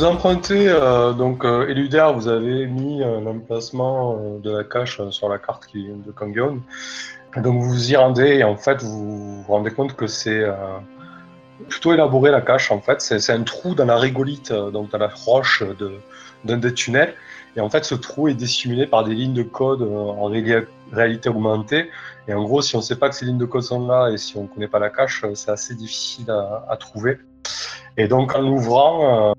vous empruntez, euh, donc euh, Eluder, vous avez mis euh, l'emplacement euh, de la cache euh, sur la carte qui, de Kangion. Donc vous vous y rendez et en fait vous vous rendez compte que c'est plutôt élaboré la cache en fait. C'est un trou dans la régolite, donc dans la roche d'un des tunnels. Et en fait ce trou est dissimulé par des lignes de code en ré- réalité augmentée. Et en gros si on ne sait pas que ces lignes de code sont là et si on ne connaît pas la cache, c'est assez difficile à, à trouver. Et donc en l'ouvrant,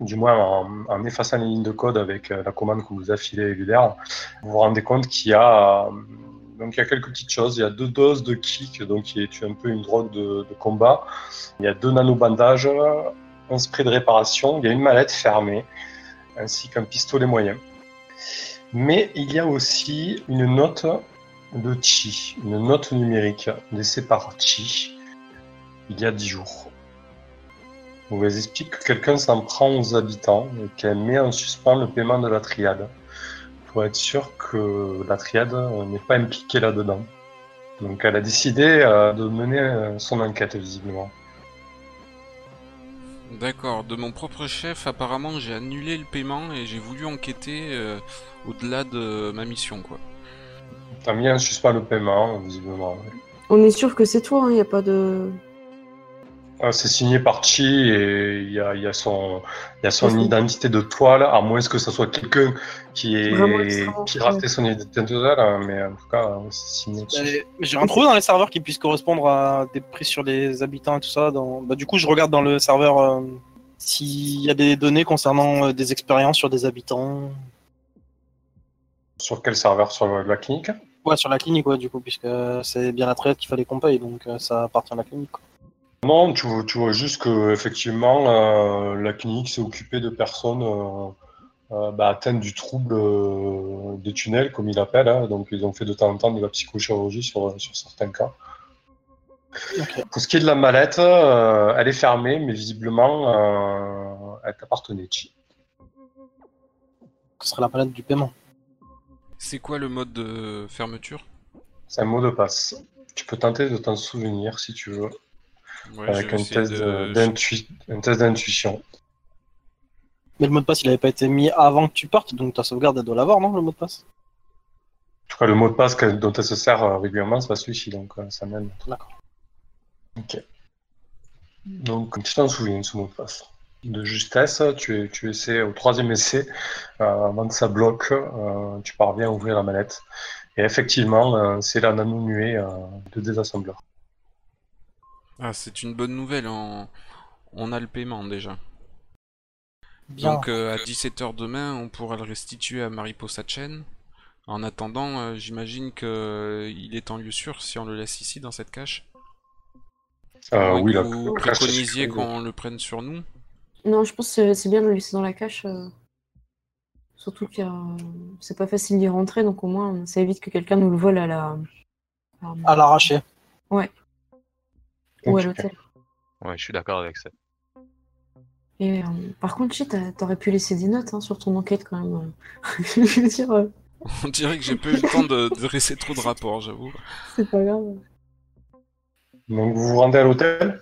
du moins en, effaçant les lignes de code avec euh, la commande que vous a filée vous vous rendez compte qu'il y a euh, donc il y a quelques petites choses. Il y a deux doses de kick, donc qui est un peu une drogue de, de combat. Il y a deux nanobandages, un spray de réparation. Il y a une mallette fermée, ainsi qu'un pistolet moyen. Mais il y a aussi une note de Chi, une note numérique laissée par Chi il y a dix jours. On vous explique que quelqu'un s'en prend aux habitants et qu'elle met en suspens le paiement de la triade pour être sûr que la triade euh, n'est pas impliquée là-dedans. Donc elle a décidé euh, de mener euh, son enquête visiblement. D'accord, de mon propre chef, apparemment j'ai annulé le paiement et j'ai voulu enquêter euh, au-delà de ma mission, quoi. T'as mis en suspens le paiement, visiblement. ouais. On est sûr que c'est toi, il n'y a pas de. Euh, C'est signé par Chi et il y a, il y a son, il y a son Merci. identité de toile, à moins que ce soit quelqu'un qui ait piraté son identité de toile, mais en tout cas, c'est signé mais j'ai rien trouvé dans les serveurs qui puissent correspondre à des prix sur les habitants et tout ça. Dans... Bah, du coup, je regarde dans le serveur euh, s'il y a des données concernant euh, des expériences sur des habitants. Sur quel serveur? Sur la clinique? Ouais, sur la clinique, ouais, du coup, puisque c'est bien la traite qu'il fallait qu'on paye, donc euh, ça appartient à la clinique. quoi. Non, tu vois, tu vois juste que effectivement la clinique s'est occupée de personnes euh, euh, bah, atteintes du trouble euh, des tunnels, comme ils l'appellent. hein. donc ils ont fait de temps en temps de la psychochirurgie sur, sur certains cas. Pour ce qui est de la mallette, euh, elle est fermée, mais visiblement euh, elle t'appartenait. Chi. Ce serait la palette du paiement. C'est quoi le mode de fermeture? C'est un mot de passe. Tu peux tenter de t'en souvenir si tu veux, Ouais, avec un test de- de- d'intui- un test d'intuition. Mais le mot de passe, il avait pas été mis avant que tu partes, donc ta sauvegarde, elle doit l'avoir, non, le mot de passe? En tout cas, le mot de passe dont elle se sert euh, régulièrement, c'est pas celui-ci, donc euh, ça mène. D'accord. Ok. Donc, tu t'en souviens de ce mot de passe? De justesse, tu, tu essaies au troisième essai, euh, avant que ça bloque, euh, tu parviens à ouvrir la manette. Et effectivement, euh, c'est la nano nuée euh, de désassembleur. Ah, c'est une bonne nouvelle, on... on a le paiement déjà. Bien. Donc euh, à 17h demain, on pourra le restituer à Mariposa Chen. En attendant, euh, j'imagine que euh, il est en lieu sûr si on le laisse ici dans cette cache. Euh, Ou oui, la vous la préconisiez c'est- qu'on le prenne sur nous. Non, je pense que c'est bien de le laisser dans la cache. euh, Surtout que c'est pas facile d'y rentrer, donc au moins ça évite que quelqu'un nous le vole à la. à- l'arracher. Ou à l'hôtel. Ouais, je suis d'accord avec ça. Et euh, par contre, shit, t'aurais pu laisser des notes hein, sur ton enquête quand même. je veux dire, euh, On dirait que j'ai pas eu le temps de de dresser trop de rapports, j'avoue. c'est pas grave. Donc, vous vous rendez à l'hôtel?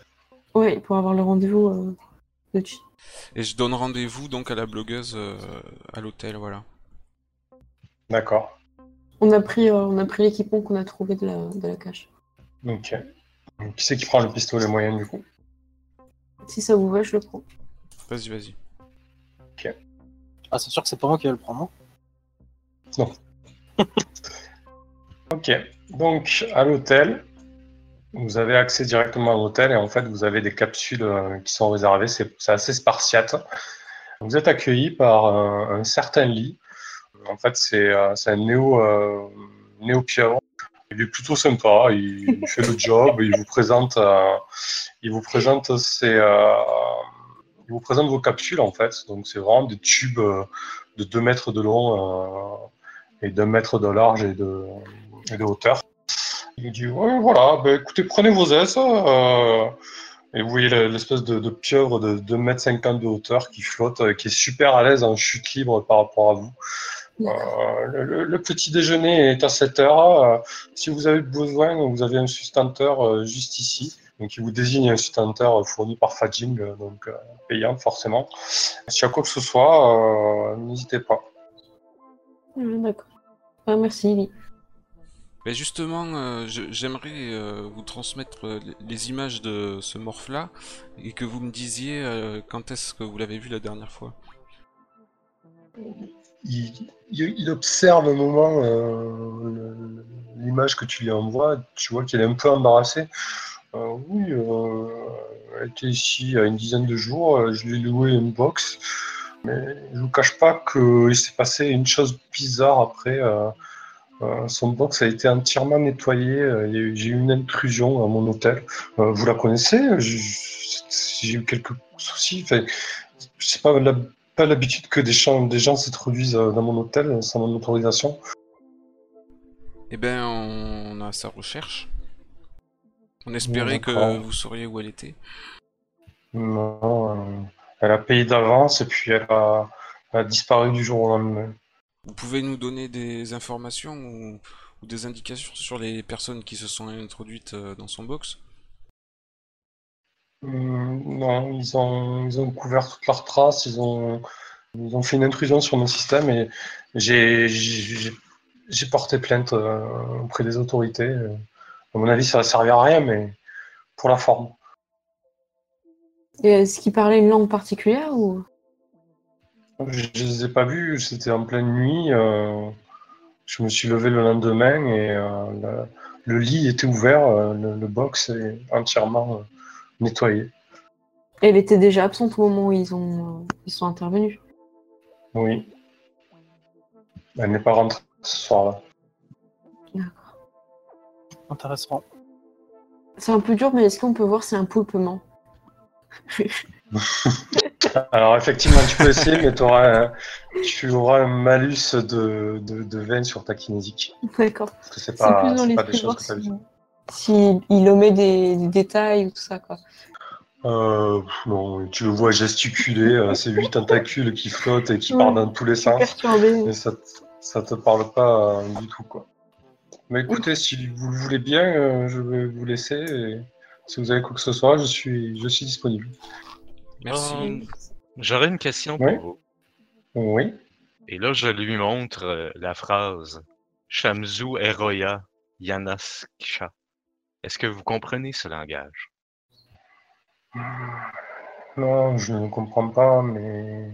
Ouais, pour avoir le rendez-vous euh, de Chi. Et je donne rendez-vous donc à la blogueuse euh, à l'hôtel, voilà. D'accord. On a pris, euh, on a pris l'équipement qu'on a trouvé de la, de la cache. Ok. Qui c'est qui prend le pistolet moyen du coup? Si ça vous va, je le prends. Vas-y, vas-y. Ah, c'est sûr que c'est pas moi qui vais le prendre, non Ok, donc à l'hôtel, vous avez accès directement à l'hôtel et en fait vous avez des capsules euh, qui sont réservées, c'est assez spartiate. Vous êtes accueilli par un, un certain lit. En fait, c'est euh, c'est un néo, euh, néo pieuvre. Il est plutôt sympa, il, fait le job, il vous présente, euh, il vous présente ses, euh, il vous présente vos capsules en fait. Donc c'est vraiment des tubes euh, de 2 mètres de long et d'un mètre de large et de, hauteur. Il dit ouais, voilà, bah, écoutez, prenez vos aises. et vous voyez le- l'espèce de, de pieuvre de 2 mètres 50 de hauteur qui flotte, qui est super à l'aise en chute libre par rapport à vous. Euh, le, le- le petit déjeuner est à 7 heures. Euh, si vous avez besoin, vous avez un sustenteur euh, juste ici. Donc il vous désigne un site inter fourni par Fadjing, euh, donc euh, payant forcément. Y a quoi que ce soit, euh, n'hésitez pas. Ah, D'accord. Ah, merci, Lily. Mais justement, euh, j'aimerais euh, vous transmettre euh, les- images de ce morph-là et que vous me disiez euh, quand est-ce que vous l'avez vu la dernière fois. Il, observe un moment euh, l'image que tu lui envoies, tu vois qu'il est un peu embarrassé. Euh, oui, euh, elle était ici il y a une dizaine de jours, euh, je lui ai loué une box, mais je vous cache pas qu'il s'est passé une chose bizarre après. son box a été entièrement nettoyé, j'ai eu une intrusion à mon hôtel. Vous la connaissez? J'ai eu quelques soucis. Enfin, sais pas, la- pas l'habitude que des gens, des gens s'introduisent euh, dans mon hôtel sans mon autorisation. Eh ben, on a sa recherche. On espérait que vous sauriez où elle était. Non, euh, elle a payé d'avance et puis elle a, elle a disparu du jour au lendemain. Vous pouvez nous donner des informations ou, ou des indications sur les personnes qui se sont introduites euh, dans son box? Non, ils ont, ils ont couvert toutes leurs traces, ils ont, ils ont fait une intrusion sur mon système et j'ai, j'ai, j'ai porté plainte euh, auprès des autorités. Euh, À mon avis, ça va servir à rien, mais pour la forme. Et est-ce qu'il parlait une langue particulière ou? Je ne les ai pas vus, c'était en pleine nuit. euh, je me suis levé le lendemain et euh, le, le lit était ouvert, euh, le, le box est entièrement nettoyé. elle était déjà absente au moment où ils ont euh, ils sont intervenus Oui. Elle n'est pas rentrée ce soir-là. D'accord. Intéressant. C'est un peu dur, mais est-ce qu'on peut voir si un poulpe ment Alors effectivement, tu peux essayer, mais tu auras un malus de, de, de veine sur ta kinésique. D'accord. Parce que c'est C'est pas, plus dans c'est pas des choses que tu as si, vues. si il omet des, des détails ou tout ça, quoi. Euh, non, tu le vois gesticuler, euh, ces huit tentacules qui flottent et qui Ouais. partent dans tous les sens. perturbée. Et ça, te- ça te parle pas euh, du tout, quoi. Mais écoutez, si vous le voulez bien, euh, je vais vous laisser. Et si vous avez quoi que ce soit, je suis, je suis disponible. Merci. Euh, J'aurais une question pour Oui. vous. Oui. Et là, je lui montre euh, la phrase Shamzu Eroya Yanaskcha. Est-ce que vous comprenez ce langage? Non, je ne comprends pas, mais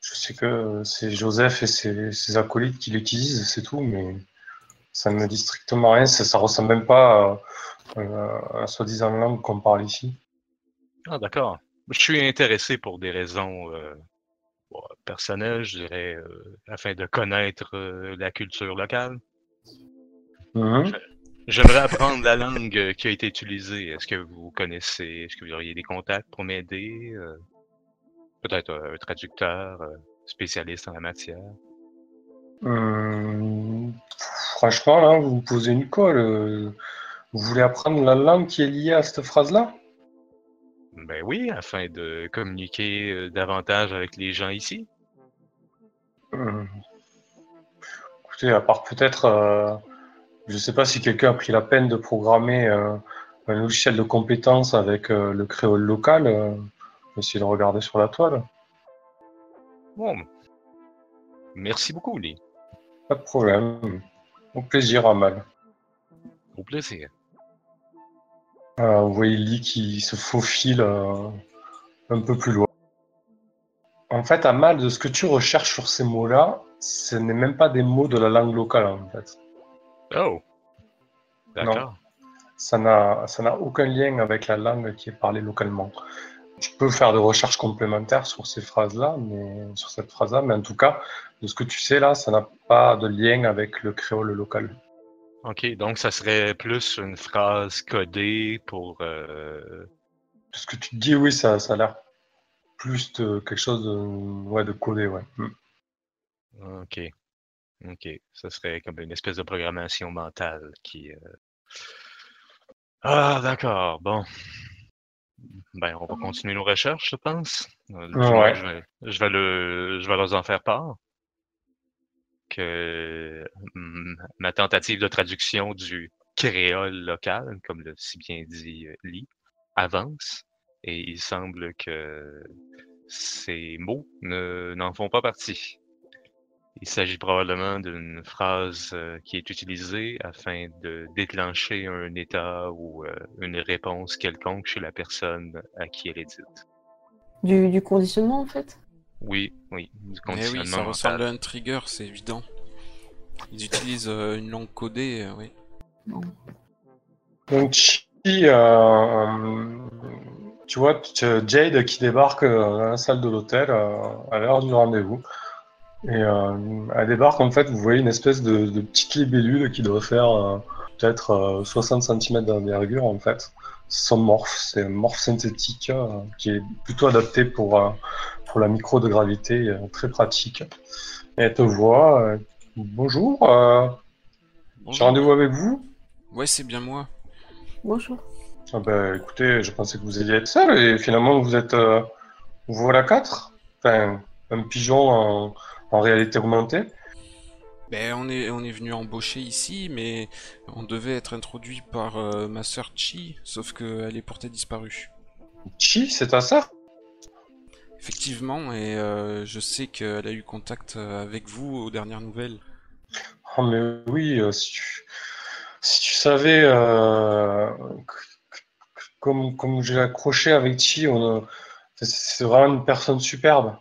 je sais que c'est Joseph et ses, ses acolytes qui l'utilisent, c'est tout, mais ça ne me dit strictement rien. Ça, ça ressemble même pas à, à la soi-disant langue qu'on parle ici. Ah, d'accord. Je suis intéressé pour des raisons euh, personnelles, je dirais, euh, afin de connaître euh, la culture locale. Mhm. J'aimerais apprendre la langue qui a été utilisée. Est-ce que vous connaissez, est-ce que vous auriez des contacts pour m'aider? euh, Peut-être euh, un traducteur, euh, spécialiste en la matière. Franchement, là, vous me posez une colle. Vous voulez apprendre la langue qui est liée à cette phrase-là? Ben oui, afin de communiquer davantage avec les gens ici. Écoutez, à part peut-être, je sais pas si quelqu'un a pris la peine de programmer euh, un logiciel de compétences avec euh, le créole local. euh, essayez de regarder sur la toile. Bon. Merci beaucoup, Lee. Pas de problème. Au plaisir, Amal. Au plaisir. Euh, vous voyez Lee qui se faufile euh, un peu plus loin. En fait, Amal, de ce que tu recherches sur ces mots-là, ce n'est même pas des mots de la langue locale, en fait. Oh. D'accord. Ça n'a ça n'a aucun lien avec la langue qui est parlée localement. Tu peux faire des recherches complémentaires sur ces phrases-là, mais sur cette phrase-là, mais en tout cas, de ce que tu sais là, ça n'a pas de lien avec le créole local. Ok, donc ça serait plus une phrase codée pour. euh, ce que tu dis, oui, ça, ça a l'air plus de quelque chose de, ouais, de codé, ouais. Mm. Ok. Ok. Ça serait comme une espèce de programmation mentale qui. euh, Ah, d'accord. Bon. Ben, on va continuer nos recherches, je pense. Euh, Ouais. Je vais, je vais le, je vais leur en faire part. Que hum, ma tentative de traduction du créole local, comme l'a si bien dit euh, Lee, avance. Et il semble que ces mots ne- n'en font pas partie. Il s'agit probablement d'une phrase euh, qui est utilisée afin de déclencher un état ou euh, une réponse quelconque chez la personne à qui elle est dite. Du, du conditionnement, en fait? Oui, oui, du Eh oui, conditionnement ça ressemble à un trigger, c'est évident. Ils utilisent euh, une langue codée, euh, oui. Donc, Chi, euh, tu vois Jade qui débarque dans la salle de l'hôtel à l'heure du rendez-vous. Et euh, elle débarque, en fait, vous voyez une espèce de, de petite libellule qui doit faire euh, peut-être euh, 60 cm d'envergure, en fait. C'est son morph, c'est un morph synthétique euh, qui est plutôt adapté pour, euh, pour la micro de gravité, euh, très pratique. Et elle te voit. euh, Bonjour, euh, j'ai Bonjour. rendez-vous avec vous? Ouais, c'est bien moi. Bonjour. Ah bah écoutez, je pensais que vous alliez être seul et finalement vous êtes euh, vous voilà quatre? Enfin, un pigeon en, en réalité augmentée. Ben, on est, on est venu embaucher ici, mais on devait être introduit par euh, ma sœur Chi, sauf qu'elle est portée disparue. Chi, c'est ta sœur? Effectivement, et euh, je sais qu'elle a eu contact euh, avec vous aux dernières nouvelles. Oh mais oui, euh, si, tu, si tu savais comme, comme j'ai accroché avec Chi, on, c'est vraiment une personne superbe.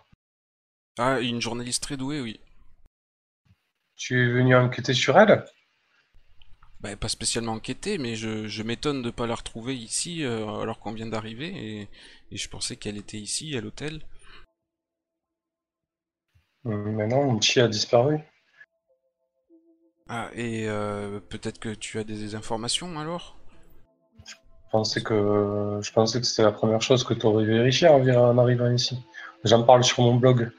Ah, une journaliste très douée, oui. Tu es venu enquêter sur elle? Ben, pas spécialement enquêtée, mais je, je m'étonne de pas la retrouver ici euh, alors qu'on vient d'arriver, et, et je pensais qu'elle était ici, à l'hôtel. Mais non, Chi a disparu. Ah, et euh, peut-être que tu as des informations alors? Je pensais que, je pensais que c'était la première chose que tu aurais vérifiée en en arrivant ici. J'en parle sur mon blog.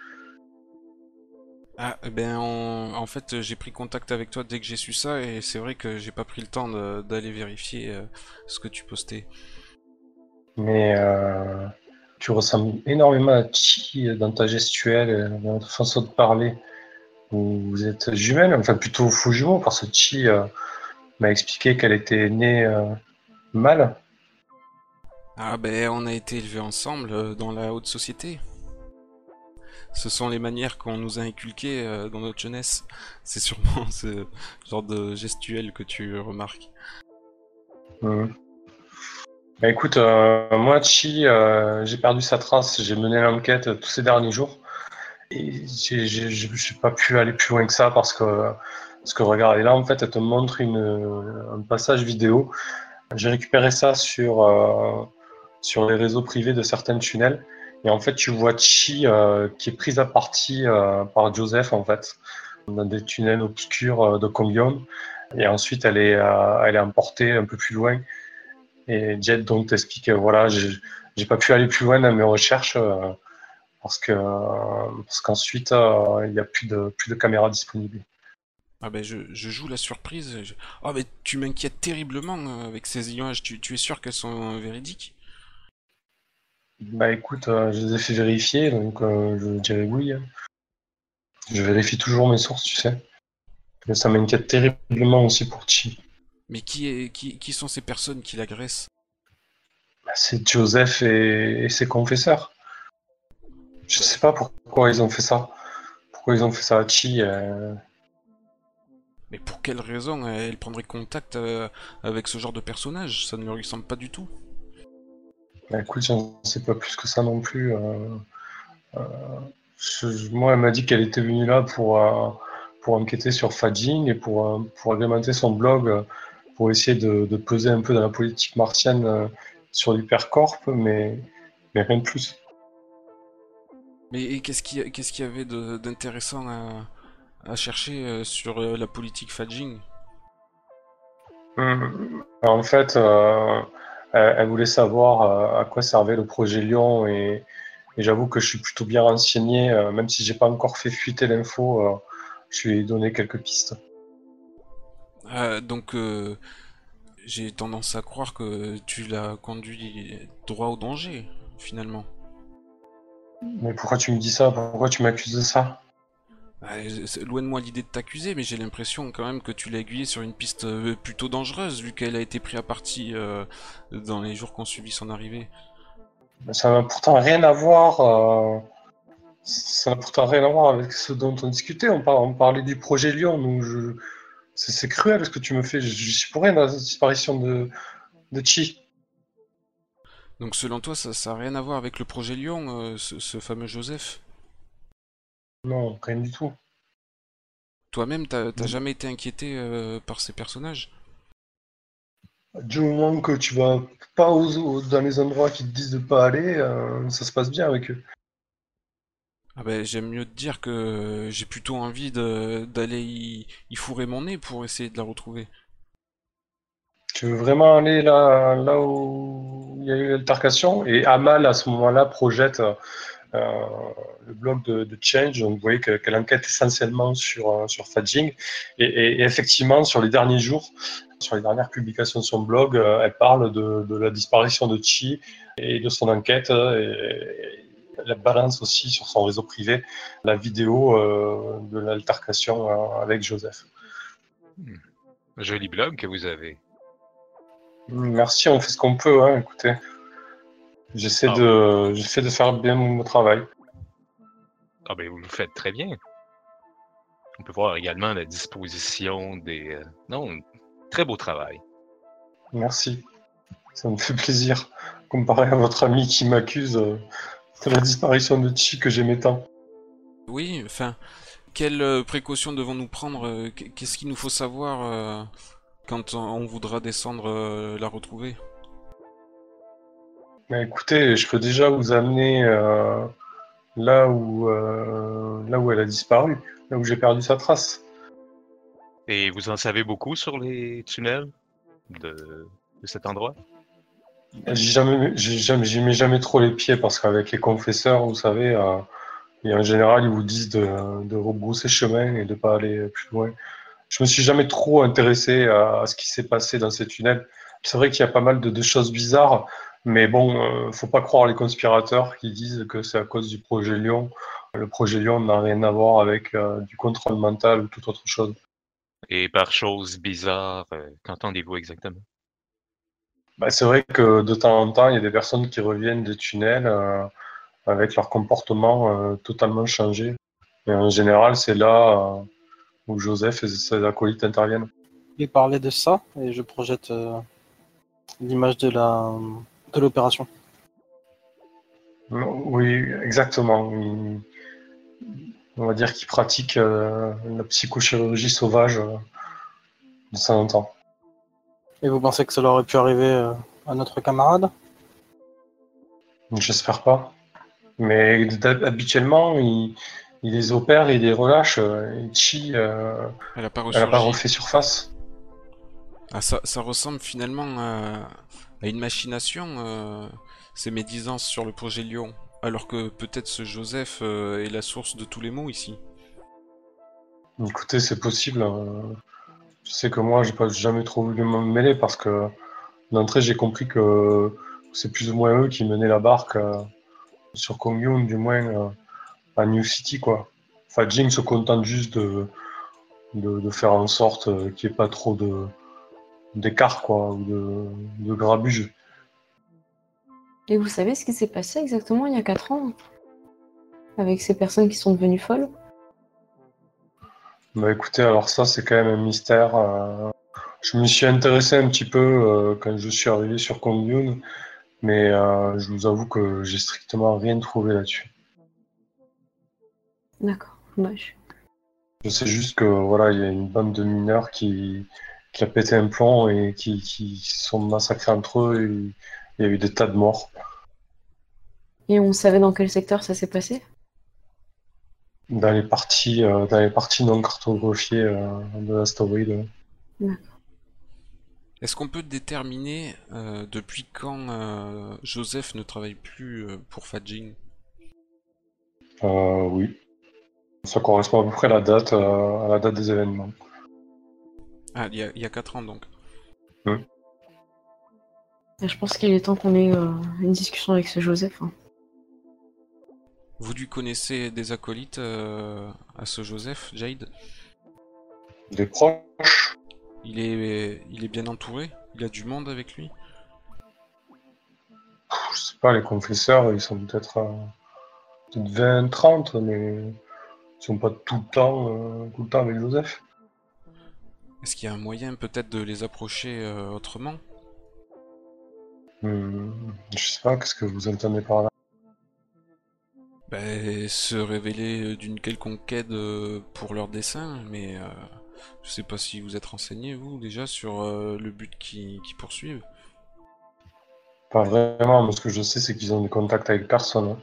Ah, eh ben, on- en fait, j'ai pris contact avec toi dès que j'ai su ça, et c'est vrai que j'ai pas pris le temps d'aller vérifier euh, ce que tu postais. Mais euh, tu ressembles énormément à Chi dans ta gestuelle, euh, dans ta façon de parler. Vous, vous êtes jumelles, enfin plutôt faux jumeaux, parce que Chi euh, m'a expliqué qu'elle était née euh, mâle. Ah, ben, on a été élevés ensemble euh, dans la haute société. Ce sont les manières qu'on nous a inculquées euh, dans notre jeunesse. C'est sûrement ce genre de gestuelle que tu remarques. Bah, écoute, euh, moi, Chi, euh, j'ai perdu sa trace. J'ai mené l'enquête tous ces derniers jours. Et j'ai pas pu aller plus loin que ça parce que, parce que regarde, et là, en fait, elle te montre une, un passage vidéo. J'ai récupéré ça sur, euh, sur les réseaux privés de certains tunnels. Et en fait, tu vois Chi euh, qui est prise à partie euh, par Joseph, en fait, dans des tunnels obscurs euh, de Kongyong. Et ensuite, elle est, elle est emportée un peu plus loin. Et Jet donc t'explique, voilà, j'ai pas pu aller plus loin dans mes recherches parce que parce qu'ensuite il n'y a plus de plus de caméras disponibles. Ah ben je, joue la surprise. je- Oh mais tu m'inquiètes terriblement avec ces images. Tu, tu es sûr qu'elles sont véridiques? Bah écoute, euh, je les ai fait vérifier, donc euh, je dirais oui. Je vérifie toujours mes sources, tu sais. Mais ça m'inquiète terriblement aussi pour Chi. Mais qui, est, qui, qui sont ces personnes qui l'agressent? Bah, C'est Joseph et, et ses confesseurs. Je sais pas pourquoi ils ont fait ça. Pourquoi ils ont fait ça à Chi. euh, Mais pour quelle raison? Elle prendrait contact euh, avec ce genre de personnage? Ça ne lui ressemble pas du tout. Bah écoute, j'en sais pas plus que ça non plus. euh, euh, je- moi, elle m'a dit qu'elle était venue là pour, euh, pour enquêter sur Fadjing et pour, pour agrémenter son blog, pour essayer de, de peser un peu dans la politique martienne sur l'hypercorp, mais, mais rien de plus. Mais qu'est-ce qu'il qu'est-ce qu'il y avait d'intéressant à, à chercher sur la politique Fadjing? Hum, En fait, euh, elle, voulait savoir euh, à quoi servait le projet Lyon et, et j'avoue que je suis plutôt bien renseigné, euh, même si j'ai pas encore fait fuiter l'info, euh, je lui ai donné quelques pistes. Donc euh, j'ai tendance à croire que tu l'as conduit droit au danger, finalement. Mais pourquoi tu me dis ça? Pourquoi tu m'accuses de ça? Ah, c'est- Loin de moi l'idée de t'accuser, mais j'ai l'impression quand même que tu l'as aiguillé sur une piste euh, plutôt dangereuse, vu qu'elle a été prise à partie euh, dans les jours qui ont suivi son arrivée. Mais Ça n'a pourtant rien à voir. euh, Ça n'a pourtant rien à voir avec ce dont on discutait. On, par- on parlait du projet Lyon. Donc je... c'est, cruel ce que tu me fais. Je, je suis pour rien dans la disparition de, de Chi. Donc selon toi, ça n'a rien à voir avec le projet Lyon, euh, ce, ce fameux Joseph? Non, rien du tout. Toi-même, t'as t'as Non. jamais été inquiété euh, par ces personnages? Du moment que tu vas pas aux- aux- dans les endroits qui te disent de pas aller, euh, ça se passe bien avec eux. Ah ben, j'aime mieux te dire que j'ai plutôt envie d'aller y, y fourrer mon nez pour essayer de la retrouver. Tu veux vraiment aller là, là où il y a eu l'altercation? Et Amal, à ce moment-là, projette euh, le blog de, de Change. Vous voyez que- qu'elle enquête essentiellement sur, euh, sur Fadjing. Et, et- et effectivement, sur les derniers jours, sur les dernières publications de son blog, euh, elle parle de, de la disparition de Chi et de son enquête. euh, Et, elle balance aussi sur son réseau privé la vidéo euh, de l'altercation euh, avec Joseph. Joli blog que vous avez. Merci, on fait ce qu'on peut, hein, écoutez. J'essaie Ah. de, j'essaie de faire bien mon travail. Ah ben vous le faites très bien. On peut voir également la disposition des. euh, Non, très beau travail. Merci. Ça me fait plaisir, comparé à votre ami qui m'accuse euh, de la disparition de Chi que j'aimais tant. Oui, enfin, quelles euh, précautions devons-nous prendre qu- Qu'est-ce qu'il nous faut savoir quand on voudra descendre la retrouver? Mais écoutez, je peux déjà vous amener euh, là où, euh, là où elle a disparu, là où j'ai perdu sa trace. Et vous en savez beaucoup sur les tunnels de, de cet endroit? J'ai jamais, jamais, j'y mets jamais trop les pieds parce qu'avec les confesseurs, vous savez, euh, et en général, ils vous disent de, de rebrousser chemin et de pas aller plus loin. Je me suis jamais trop intéressé à, à ce qui s'est passé dans ces tunnels. C'est vrai qu'il y a pas mal de, de choses bizarres, mais bon, euh, faut pas croire les conspirateurs qui disent que c'est à cause du projet Lyon. Le projet Lyon n'a rien à voir avec euh, du contrôle mental ou toute autre chose. Et par choses bizarres, euh, qu'entendez-vous exactement? Bah, c'est vrai que de temps en temps, il y a des personnes qui reviennent des tunnels euh, avec leur comportement euh, totalement changé. Et en général, c'est là euh, où Joseph et ses acolytes interviennent. Il parlait de ça et je projette euh, l'image de la de l'opération. Oui, exactement. Il- on va dire qu'ils pratiquent euh, la psychochirurgie sauvage euh, de temps en temps. Et vous pensez que cela aurait pu arriver euh, à notre camarade? J'espère pas. Mais habituellement, il, il les opère et il les relâche. et Chi, euh, Elle a pas elle n'a pas ressurgi. refait surface. Ah, ça, ça ressemble finalement à, à une machination, euh, ces médisances sur le projet Lyon. Alors que peut-être ce Joseph euh, est la source de tous les maux ici. Écoutez, c'est possible. euh, Je sais que moi, j'ai pas jamais trop voulu me mêler parce que d'entrée, j'ai compris que c'est plus ou moins eux qui menaient la barque euh, sur Kongyun, du moins à New City, quoi. Enfin, Jing se contente juste de, faire en sorte qu'il n'y ait pas trop de d'écart, quoi, ou de, de grabuge. Et vous savez ce qui s'est passé exactement il y a 4 ans Avec ces personnes qui sont devenues folles? Bah écoutez, alors ça, c'est quand même un mystère. euh, Je me suis intéressé un petit peu euh, quand je suis arrivé sur Kongyun, mais euh, je vous avoue que j'ai strictement rien trouvé là-dessus. D'accord, dommage. Je sais juste que voilà, il y a une bande de mineurs qui, qui a pété un plomb et qui, qui se sont massacrés entre eux et il y a eu des tas de morts. Et on savait dans quel secteur ça s'est passé? Dans les parties, euh, dans les parties non cartographiées euh, de l'astéroïde. Est-ce qu'on peut déterminer euh, depuis quand euh, Joseph ne travaille plus euh, pour Fadjing? Euh, oui. Ça correspond à peu près à la date, euh, à la date des événements. Ah, il y a, il y a 4 ans donc. Et Je pense qu'il est temps qu'on ait euh, une discussion avec ce Joseph. hein. Vous lui connaissez des acolytes euh, à ce Joseph, Jade? Des proches il est, il est bien entouré? Il a du monde avec lui? Je sais pas, les confesseurs, ils sont peut-être peut 20, 30, mais ils sont pas tout le temps, euh, tout le temps avec Joseph. Est-ce qu'il y a un moyen peut-être de les approcher euh, autrement? Hmm, je sais pas, qu'est-ce que vous entendez par là? Ben, se révéler d'une quelconque aide euh, pour leur dessin, mais euh, je sais pas si vous êtes renseigné vous déjà sur euh, le but qu'ils qu'ils poursuivent. Pas vraiment, mais ce que je sais, c'est qu'ils ont des contacts avec personne. hein.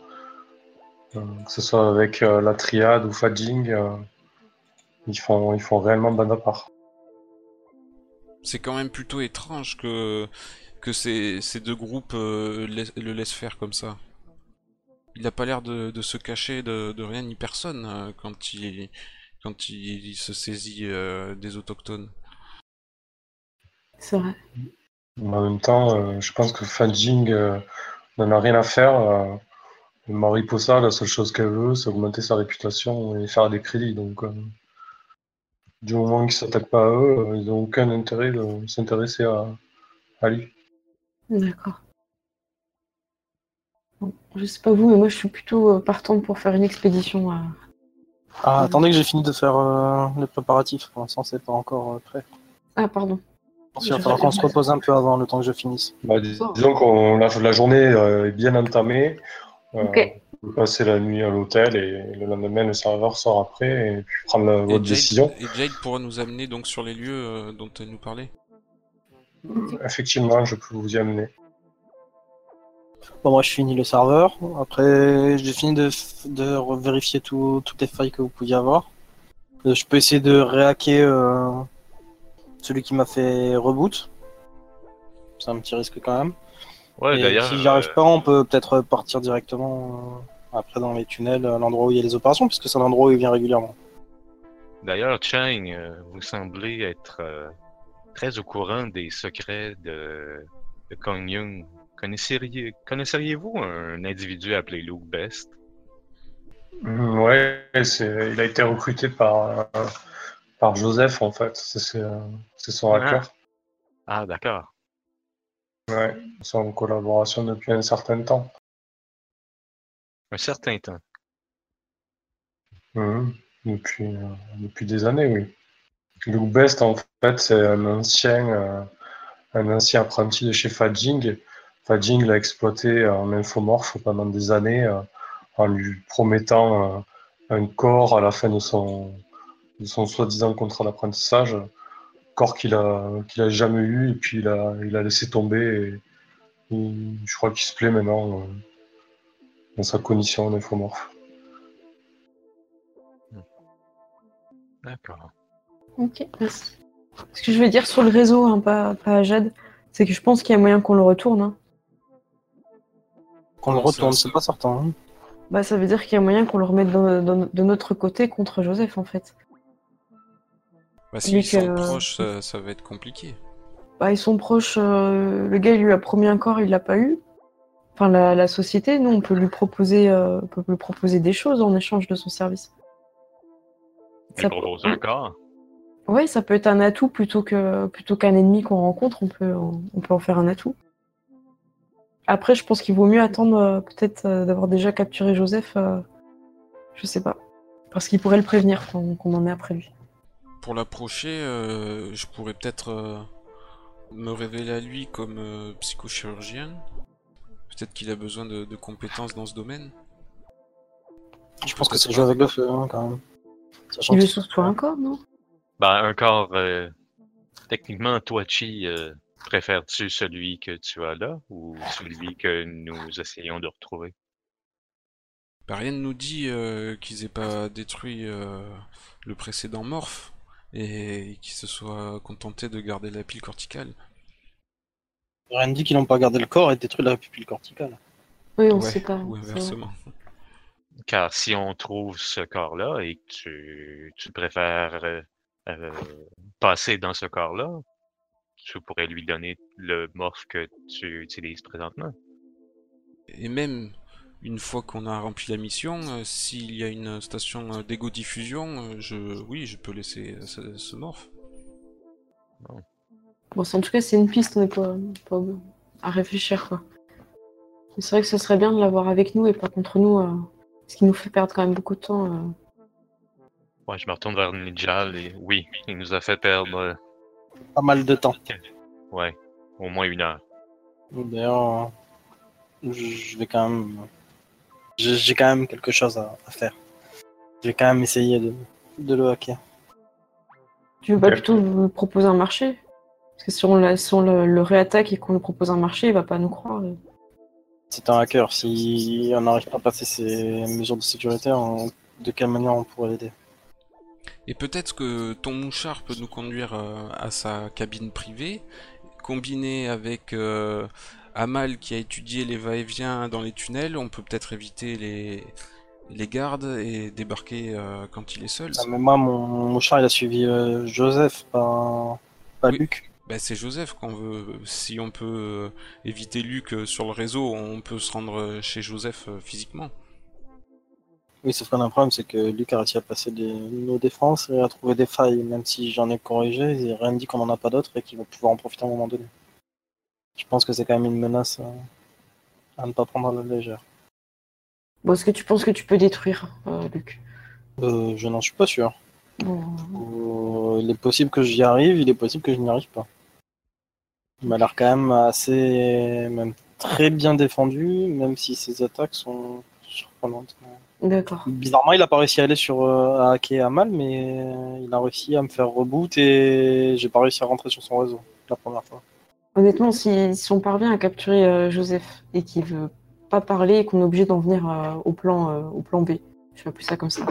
Euh, que ce soit avec euh, la triade ou Fadjing, euh, ils, font, ils font réellement bande à part. C'est quand même plutôt étrange que, que ces, ces deux groupes euh, le laissent faire comme ça. Il a pas l'air de, de se cacher de, de rien ni personne euh, quand il, quand il, il se saisit euh, des autochtones. C'est vrai. En même temps, euh, je pense que Fadjing euh, n'en a rien à faire. Euh, Mariposa, la seule chose qu'elle veut, c'est augmenter sa réputation et faire des crédits. Donc, euh, du moment qu'ils ne s'attaquent pas à eux, euh, ils n'ont aucun intérêt de s'intéresser à, à lui. D'accord. Bon, je sais pas vous, mais moi je suis plutôt euh, partante pour faire une expédition à. Ah, attendez que j'ai fini de faire euh, les préparatifs. Pour l'instant, c'est pas encore euh, prêt. Ah, pardon. Qu'il va falloir qu'on se repose un peu avant le temps que je finisse. Bah, dis- disons que la, la journée euh, est bien entamée. Euh, Ok. Vous passez la nuit à l'hôtel et le lendemain, le serveur sort après et puis prendre la- Et votre Jade, décision. et Jade pourra nous amener donc sur les lieux euh, dont elle nous parlait. Effectivement, je peux vous y amener. Bon, moi, je finis le serveur. Après, j'ai fini de, de vérifier tout- toutes les failles que vous pouviez avoir. Euh, Je peux essayer de réhacker euh, celui qui m'a fait reboot. C'est un petit risque quand même. Ouais, d'ailleurs. si j'y arrive euh, pas, on peut peut-être partir directement euh, après dans les tunnels, à l'endroit où il y a les opérations, puisque c'est un endroit où il vient régulièrement. D'ailleurs, Chang, euh, vous semblez être euh, très au courant des secrets de, de Kong Yung. Connaisseriez- Connaisseriez-vous un individu appelé Luke Best? Mm, Ouais, il a été recruté par, euh, par Joseph en fait. C'est son Ah. hacker. Ah, d'accord. Ouais, ils sont en collaboration depuis un certain temps. Un certain temps. Mhm. Depuis, euh, depuis des années, oui. Luke Best, en fait, c'est un ancien, euh, un ancien apprenti de chez Fadjing. Fadjing l'a exploité en infomorphe pendant des années euh, en lui promettant un corps à la fin de son, de son soi-disant contrat d'apprentissage. Corps qu'il a, qu'il a jamais eu et puis il a, il a laissé tomber. Et, et je crois qu'il se plaît maintenant euh, dans sa condition d'infomorphe. D'accord. Ok, merci. Ce que je veux dire sur le réseau, hein, pas, pas à Jade, c'est que je pense qu'il y a moyen qu'on le retourne. hein. Qu'on le retourne, c'est pas certain. hein. Bah, ça veut dire qu'il y a moyen qu'on le remette de notre côté contre Joseph, en fait. Bah, s'ils sont que- proches, ça, ça va être compliqué. Bah, ils sont proches. euh, le gars, il lui a promis un corps, il l'a pas eu. Enfin, la, la société, nous, on peut lui proposer, euh, on peut lui proposer des choses en échange de son service. Ça propose un corps. Ouais, ça peut être un atout plutôt que plutôt qu'un ennemi qu'on rencontre. On peut, on peut en faire un atout. Après, je pense qu'il vaut mieux attendre euh, peut-être euh, d'avoir déjà capturé Joseph. euh, je sais pas, parce qu'il pourrait le prévenir qu'on qu'on en est après lui. Pour l'approcher, euh, je pourrais peut-être euh, me révéler à lui comme euh, psychochirurgien. Peut-être qu'il a besoin de, de compétences dans ce domaine. Je pense que c'est Peut-être jouer pas. avec le feu, hein, quand même. Il que- veut surtout un corps, non? Ben, un corps. euh, techniquement, toi, Chi, euh, préfères-tu celui que tu as là ou celui que nous essayons de retrouver? Bah, rien ne nous dit euh, qu'ils aient pas détruit euh, le précédent morph et qu'ils se soient contentés de garder la pile corticale. Rien ne dit qu'ils n'ont pas gardé le corps et détruit la pupille corticale. Oui, on Ouais, sait pas. ou inversement. Car si on trouve ce corps-là et que tu, tu préfères euh, euh, passer dans ce corps-là, tu pourrais lui donner le morph que tu utilises présentement. Et même, une fois qu'on a rempli la mission, euh, s'il y a une station euh, d'égo-diffusion, euh, je, oui, je peux laisser euh, ce, ce morph. Bon, c'est- en tout cas, c'est une piste, on n'est pas, pas à réfléchir, quoi. Mais C'est vrai que ce serait bien de l'avoir avec nous et pas contre nous, euh, ce qui nous fait perdre quand même beaucoup de temps. euh. Ouais, je me retourne vers Nijal et oui, il nous a fait perdre, euh, Pas mal de temps. ouais, au moins une heure. D'ailleurs, je vais quand même. J'ai quand même quelque chose à, à faire. Je vais quand même essayer de, de le hacker. Tu veux pas plutôt lui proposer un marché? Parce que si on, la- si on le, le réattaque et qu'on lui propose un marché, il va pas nous croire. C'est un hacker. Si on n'arrive pas à passer ces mesures de sécurité, on- de quelle manière on pourrait l'aider? Et peut-être que ton mouchard peut nous conduire euh, à sa cabine privée, combiné avec euh, Amal qui a étudié les va-et-vient dans les tunnels, on peut peut-être éviter les, les gardes et débarquer euh, quand il est seul. Ah, mais moi, mon, mon char, il a suivi euh, Joseph, pas, pas Oui. Luc. Ben, c'est Joseph qu'on veut. Si on peut euh, éviter Luc sur le réseau, on peut se rendre chez Joseph physiquement. Oui, sauf qu'on a un problème, c'est que Luc a réussi à passer des, nos défenses et à trouver des failles, même si j'en ai corrigé, rien dit qu'on n'en a pas d'autres et qu'il va pouvoir en profiter à un moment donné. Je pense que c'est quand même une menace euh, à ne pas prendre à la légère. Bon, est-ce que tu penses que tu peux détruire, euh, Luc? Euh, je n'en suis pas sûr. Bon, Euh, il est possible que j'y arrive, il est possible que je n'y arrive pas. Il m'a l'air quand même assez, même très bien défendu, même si ses attaques sont surprenantes. D'accord. Bizarrement, il a pas réussi à aller sur à hacker à mal, mais il a réussi à me faire reboot et j'ai pas réussi à rentrer sur son réseau la première fois. Honnêtement, si, si on parvient à capturer euh, Joseph et qu'il veut pas parler et qu'on est obligé d'en venir euh, au, plan, euh, au plan B, je vais appeler ça comme ça,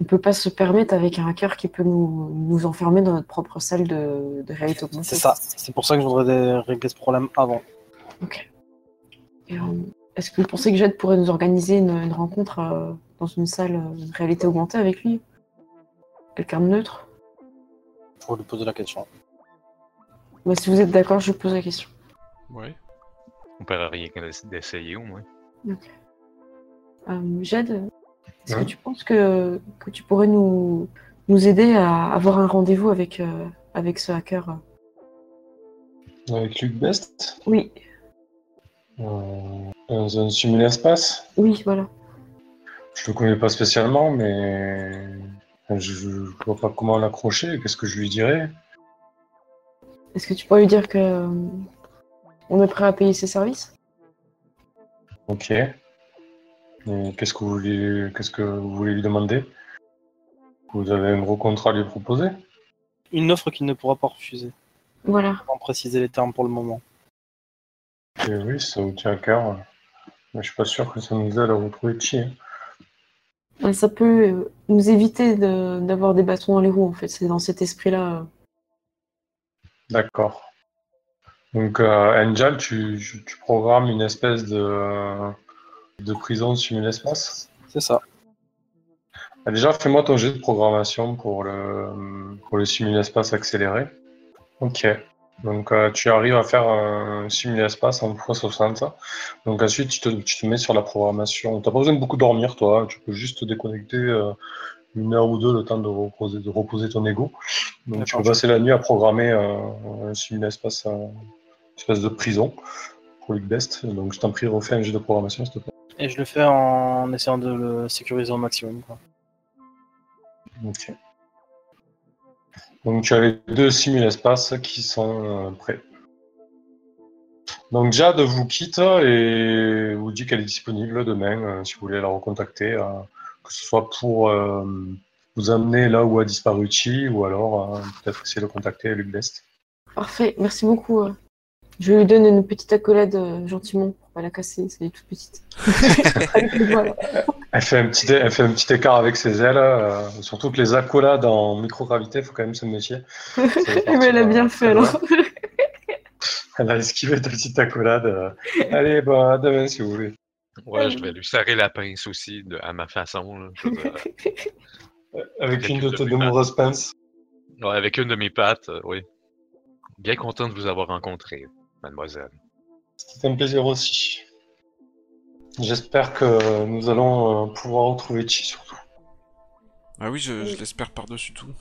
on peut pas se permettre avec un hacker qui peut nous, nous enfermer dans notre propre salle de, de réalité augmentée. C'est ça. C'est pour ça que je voudrais régler ce problème avant. Ok. Est-ce que vous pensez que Jade pourrait nous organiser une, une rencontre dans une salle de réalité augmentée avec lui? Quelqu'un de neutre? Pour lui poser la question. Bah, Si vous êtes d'accord, je pose la question. Ouais. On perd rien d'essayer au moins. Euh, Jade, est-ce Ouais. que tu penses que, que tu pourrais nous, nous aider à avoir un rendez-vous avec, euh, avec ce hacker euh Avec Luc Best, Oui, euh, dans un simul-espace. oui, voilà. Je le connais pas spécialement, mais je, je vois pas comment l'accrocher. Qu'est-ce que je lui dirais? Est-ce que tu pourrais lui dire que euh, on est prêt à payer ses services? Ok. Et qu'est-ce que vous voulez, qu'est-ce que vous voulez lui demander? Vous avez un gros contrat à lui proposer? Une offre qu'il ne pourra pas refuser. Voilà. Sans préciser les termes pour le moment. Et oui, ça vous tient à cœur. Mais je suis pas sûr que ça nous aide à retrouver Chi. hein. Ça peut euh, nous éviter de- d'avoir des bâtons dans les roues, en fait. C'est dans cet esprit-là. D'accord. Donc, euh, Angel, tu, programmes une espèce de, de prison simul-espace C'est ça. Ah, Déjà, fais-moi ton jet de programmation pour le, pour le simul-espace accéléré. Ok. Donc, euh, tu arrives à faire un simul-espace en x60. Donc, ensuite, tu te, tu te mets sur la programmation. Tu n'as pas besoin de beaucoup dormir, toi. Tu peux juste te déconnecter euh, une heure ou deux le temps de reposer, de reposer ton ego. Donc, tu peux passer la nuit à programmer euh, un simul-espace, euh, une espèce de prison pour Luc Best. Donc, je t'en prie, refais un jet de programmation, s'il te plaît. Et je le fais en essayant de le sécuriser au maximum. quoi. Ok. Donc tu as les deux simul-espaces qui sont euh, prêts. Donc Jade vous quitte et vous dit qu'elle est disponible demain euh, si vous voulez la recontacter, euh, que ce soit pour euh, vous amener là où a disparu Chi ou alors euh, peut-être essayer de contacter Luc Best. Parfait, merci beaucoup. euh. Je lui donne une petite accolade euh, gentiment pour pas la casser, c'est toute petite. Elle fait un petit, elle fait un petit écart avec ses ailes, euh, surtout que les accolades en microgravité, il faut quand même se méfier. Mais elle a bien fait alors. Elle a esquivé ta petite accolade. euh. Allez, bah, à demain si vous voulez. Ouais, je vais lui serrer la pince aussi de, à ma façon. là. Je veux dire, Avec Avec une une de tes de mes nombreuses pinces. ouais, avec une de mes pattes, euh, oui. Bien content de vous avoir rencontré, mademoiselle. C'était un plaisir aussi. J'espère que nous allons euh, pouvoir retrouver Chi surtout. Ah oui, je, l'espère par-dessus tout.